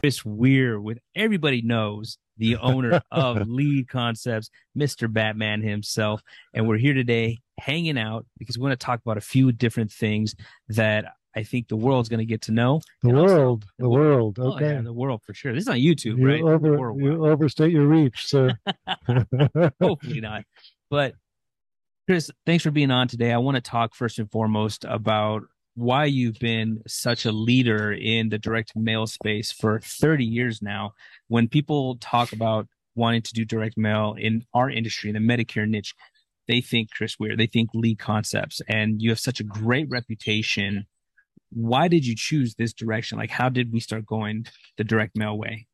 Chris Weir with everybody knows the owner of Lead Concepts, Mr. Batman himself. And we're here today hanging out because we want to talk about a few different things that I think the world's going to get to know. The And world, also- the world. Oh, Okay. yeah, the world for sure. This is on YouTube, you, right? over, you overstate your reach, sir. Hopefully not. But Chris, thanks for being on today. I want to talk first and foremost about why you've been such a leader in the direct mail space for 30 years now. When people talk about wanting to do direct mail in our industry, in the Medicare niche, they think Chris Weir, they think Lead Concepts, and you have such a great reputation. Why did you choose this direction? Like, how did we start going the direct mail way?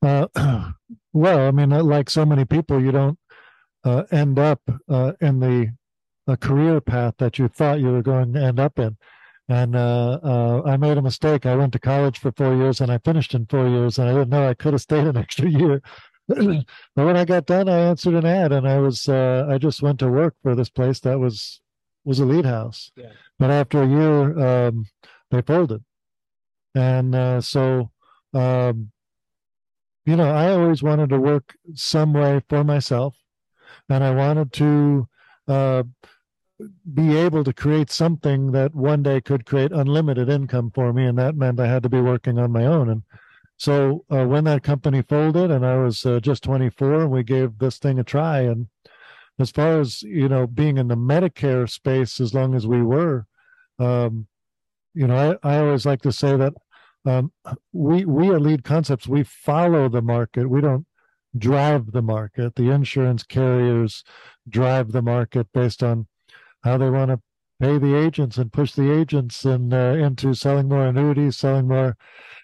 Uh, well, I mean, like so many people, you don't uh, end up uh, in the a career path that you thought you were going to end up in. And uh, uh, I made a mistake. I went to college for four years and I finished in four years, and I didn't know I could have stayed an extra year. but when I got done, I answered an ad, and I was uh, I just went to work for this place that was was a lead house. Yeah. But after a year, um, they folded, and uh, so um, you know, I always wanted to work some way for myself, and I wanted to uh, be able to create something that one day could create unlimited income for me, and that meant I had to be working on my own. And so uh, when that company folded, and I was uh, just 24, we gave this thing a try. And as far as you know, being in the Medicare space, as long as we were, um, you know, I, I always like to say that um, we we are lead concepts. We follow the market. We don't drive the market. The insurance carriers drive the market based on how they want to pay the agents and push the agents and uh, into selling more annuities, selling more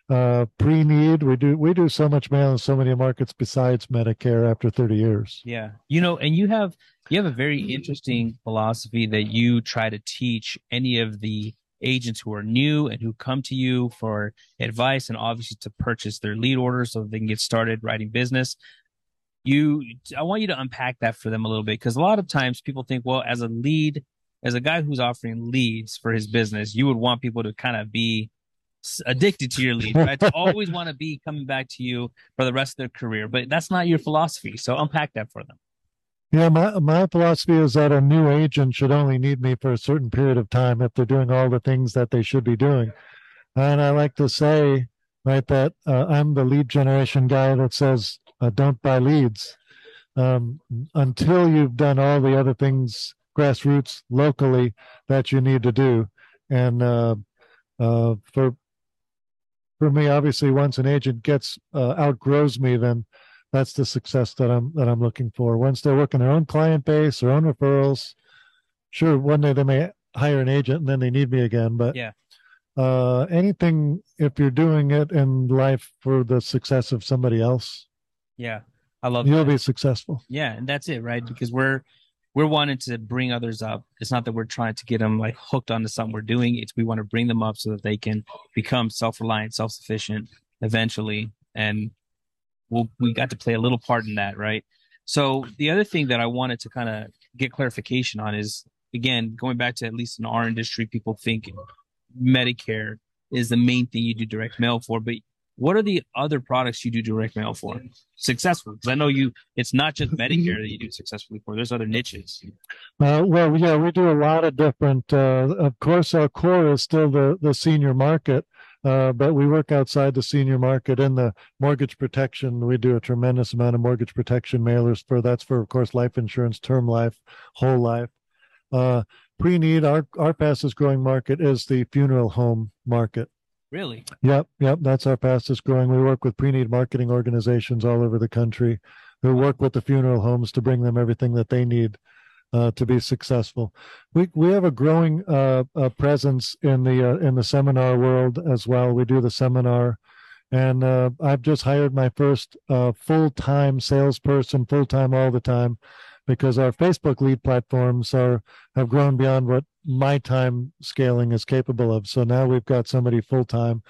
uh, pre-need. We do we do so much mail in so many markets besides Medicare after 30 years. Yeah. You know, and you have you have a very interesting philosophy that you try to teach any of the agents who are new and who come to you for advice and obviously to purchase their lead orders so they can get started writing business. You I want you to unpack that for them a little bit because a lot of times people think, well, as a lead, as a guy who's offering leads for his business, you would want people to kind of be addicted to your lead, right? to always want to be coming back to you for the rest of their career. But that's not your philosophy. So unpack that for them. Yeah, my my philosophy is that a new agent should only need me for a certain period of time if they're doing all the things that they should be doing. And I like to say, right, that uh, I'm the lead generation guy that says, uh, "Don't buy leads um, until you've done all the other things grassroots locally that you need to do." And uh, uh, for for me, obviously, once an agent gets uh, outgrows me, then that's the success that I'm that I'm looking for. Once they're working their own client base, their own referrals, sure, one day they may hire an agent and then they need me again. But Yeah. uh, anything if you're doing it in life for the success of somebody else, Yeah. I love you'll that. be successful. Yeah, and that's it, right? Because we're we're wanting to bring others up. It's not that we're trying to get them like hooked onto something we're doing. It's we want to bring them up so that they can become self-reliant, self-sufficient eventually. And we'll we got to play a little part in that, right? So the other thing that I wanted to kind of get clarification on is again going back to at least in our industry, people think Medicare is the main thing you do direct mail for, but what are the other products you do direct mail for successfully? Because I know you, it's not just Medicare that you do successfully for. There's other niches. Uh, well, yeah, we do a lot of different. Uh, of course, our core is still the the senior market, uh, but we work outside the senior market in the mortgage protection. We do a tremendous amount of mortgage protection mailers for that's for, of course, life insurance, term life, whole life. Uh, pre-need, our our fastest growing market is the funeral home market. Really? Yep, yep, that's our fastest growing. We work with pre-need marketing organizations all over the country who work with the funeral homes to bring them everything that they need uh, to be successful. We we have a growing uh, uh, presence in the uh, in the seminar world as well. We do the seminar, and uh, I've just hired my first uh, full time salesperson, full time all the time, because our Facebook lead platforms are have grown beyond what my time scaling is capable of. So now we've got somebody full time.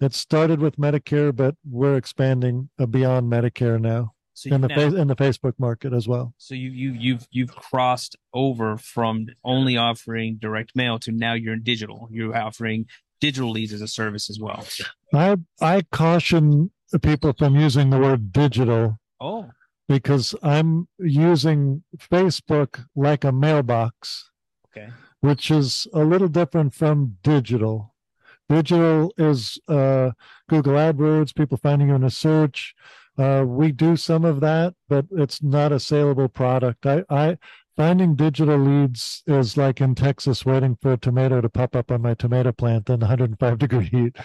It started with Medicare, but we're expanding beyond Medicare now So in the now, in the Facebook market as well. so you you you've you've crossed over from only offering direct mail to now you're in digital. You're offering digital leads as a service as well. I I caution people from using the word digital Oh, because I'm using Facebook like a mailbox, okay. Which is a little different from digital. Digital is uh, Google AdWords, people finding you in a search. Uh, we do some of that, but it's not a saleable product. I, I finding digital leads is like in Texas waiting for a tomato to pop up on my tomato plant in 105 degree heat.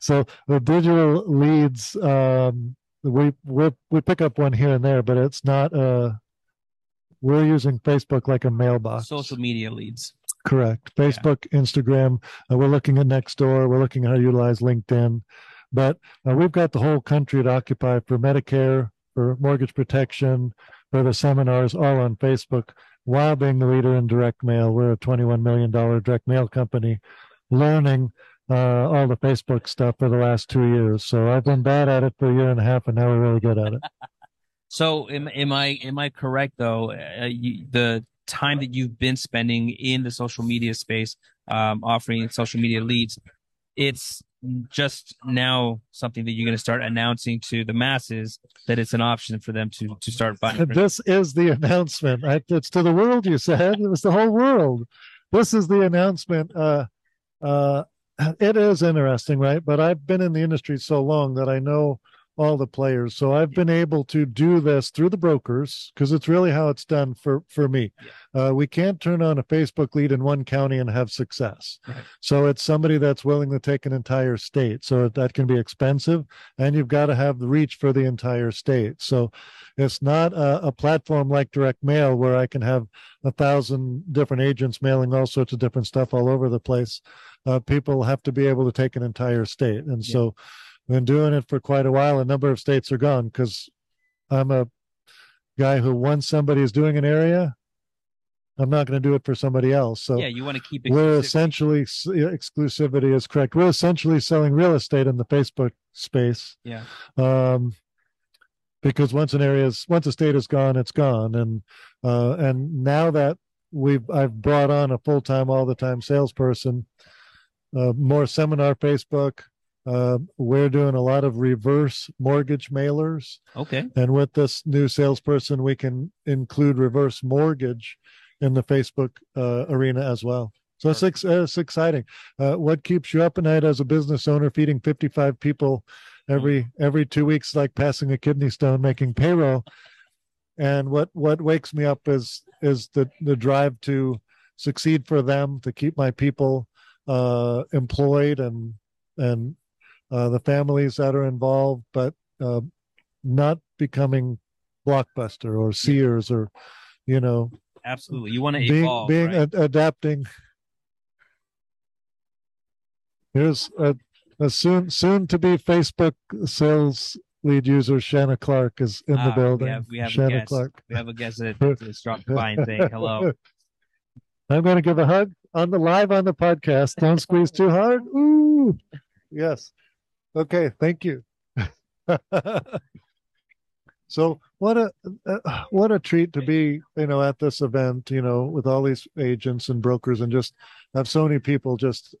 So the digital leads, um, we we we pick up one here and there, but it's not. Uh, we're using Facebook like a mailbox. Social media leads. Correct. Facebook, Instagram. Uh, we're looking at Nextdoor. We're looking at how to utilize LinkedIn. But uh, we've got the whole country to occupy for Medicare, for mortgage protection, for the seminars, all on Facebook, while being the leader in direct mail. We're a $21 million direct mail company learning uh, all the Facebook stuff for the last two years. So I've been bad at it for a year and a half, and now we're really good at it. So am, am I am I correct though? Uh, you, the time that you've been spending in the social media space, um, offering social media leads, it's just now something that you're going to start announcing to the masses that it's an option for them to to start buying. this is the announcement. I, it's to the world. You said it was the whole world. This is the announcement. Uh, uh, it is interesting, right? But I've been in the industry so long that I know all the players. So I've been able to do this through the brokers because it's really how it's done for for me. Uh, we can't turn on a Facebook lead in one county and have success. Right. So it's somebody that's willing to take an entire state. So that can be expensive, and you've got to have the reach for the entire state. So it's not a, a platform like direct mail where I can have a thousand different agents mailing all sorts of different stuff all over the place. Uh, people have to be able to take an entire state, and Yeah. so been doing it for quite a while. A number of states are gone because I'm a guy who once somebody is doing an area, I'm not going to do it for somebody else. So yeah, you want to keep it. we're essentially exclusivity is correct. We're essentially selling real estate in the Facebook space. Yeah. Um, because once an area is once a state is gone, it's gone. And uh, and now that we've I've brought on a full time, all the time salesperson, uh, more seminar Facebook. Uh, we're doing a lot of reverse mortgage mailers. Okay. And with this new salesperson, we can include reverse mortgage in the Facebook uh, arena as well. So it's, ex- it's exciting. Uh, what keeps you up at night as a business owner, feeding 55 people every every two weeks, like passing a kidney stone, making payroll. And what what wakes me up is is the the drive to succeed for them, to keep my people uh, employed and and uh, the families that are involved, but uh, not becoming blockbuster or Sears or you know Absolutely. You want to being evolve. being right? ad- adapting. Here's a, a soon soon to be Facebook sales lead user Shanna Clark is in the Ah, we building. have- we have a Shanna guest. Clark. we have a guest that that's dropped by and saying hello. I'm going to give a hug on the live on the podcast. Don't squeeze too hard. Ooh, yes. Okay, thank you. so what a uh, what a treat to be you know at this event you know with all these agents and brokers and just have so many people just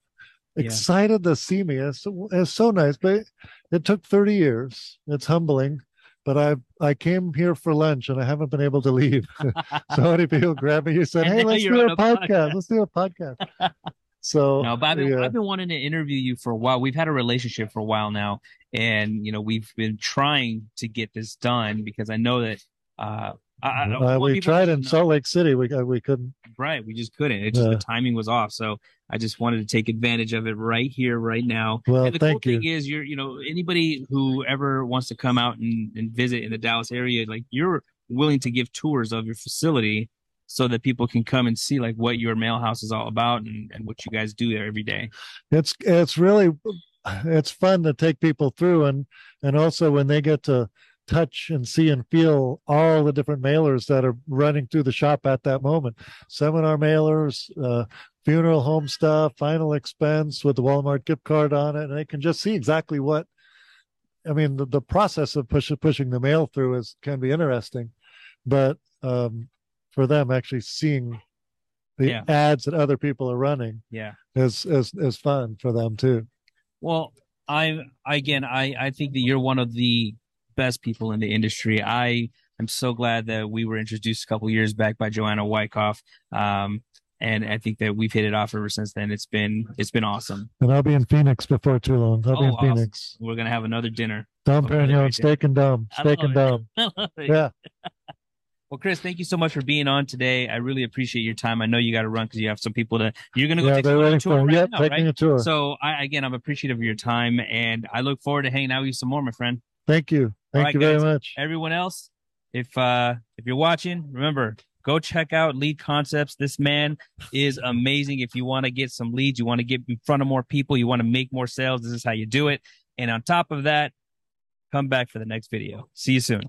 Yeah. excited to see me. It's, it's so nice, but it took 30 years. It's humbling. But I I came here for lunch and I haven't been able to leave. so many people grabbed me. You said, "Hey, let's do a a podcast. podcast." Let's do a podcast." So No, but I've been, yeah. I've been wanting to interview you for a while. We've had a relationship for a while now, and you know we've been trying to get this done because I know that uh, I, I Uh, we tried in know- Salt Lake City. We we couldn't. right. We just couldn't. It just Yeah. the timing was off. So I just wanted to take advantage of it right here, right now. Well, and the thank cool you. thing is, you're you know anybody who ever wants to come out and, and visit in the Dallas area, like you're willing to give tours of your facility so that people can come and see like what your mail house is all about and, and what you guys do there every day. It's it's really it's fun to take people through. And and also when they get to touch and see and feel all the different mailers that are running through the shop at that moment. Seminar mailers uh, funeral home stuff final expense with the walmart gift card on it. And they can just see exactly what i mean the, the process of push, pushing the mail through is can be interesting. But um, for them actually seeing the Yeah. ads that other people are running Yeah. is is is fun for them too. Well, I again, I I think that you're one of the best people in the industry. I am so glad that we were introduced a couple years back by Joanna Wyckoff. Um, and I think that we've hit it off ever since then. It's been it's been awesome. And I'll be in Phoenix before too long. I'll be Oh, in awesome. Phoenix. We're gonna have another dinner. Dom Perignon, steak and I steak and dome. Yeah. Well, Chris, thank you so much for being on today. I really appreciate your time. I know you got to run because you have some people to. You're gonna go Yeah, take a tour right yeah, now, taking right? a tour. So, I again, I'm appreciative of your time, and I look forward to hanging out with you some more, my friend. Thank you. Thank right, you very much. Everyone else, if uh if you're watching, remember go check out Lead Concepts. This man is amazing. If you want to get some leads, you want to get in front of more people, you want to make more sales. This is how you do it. And on top of that, come back for the next video. See you soon.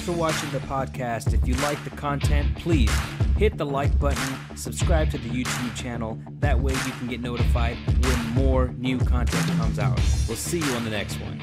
For watching the podcast. If you like the content, please hit the like button, subscribe to the YouTube channel. That way you can get notified when more new content comes out. We'll see you on the next one.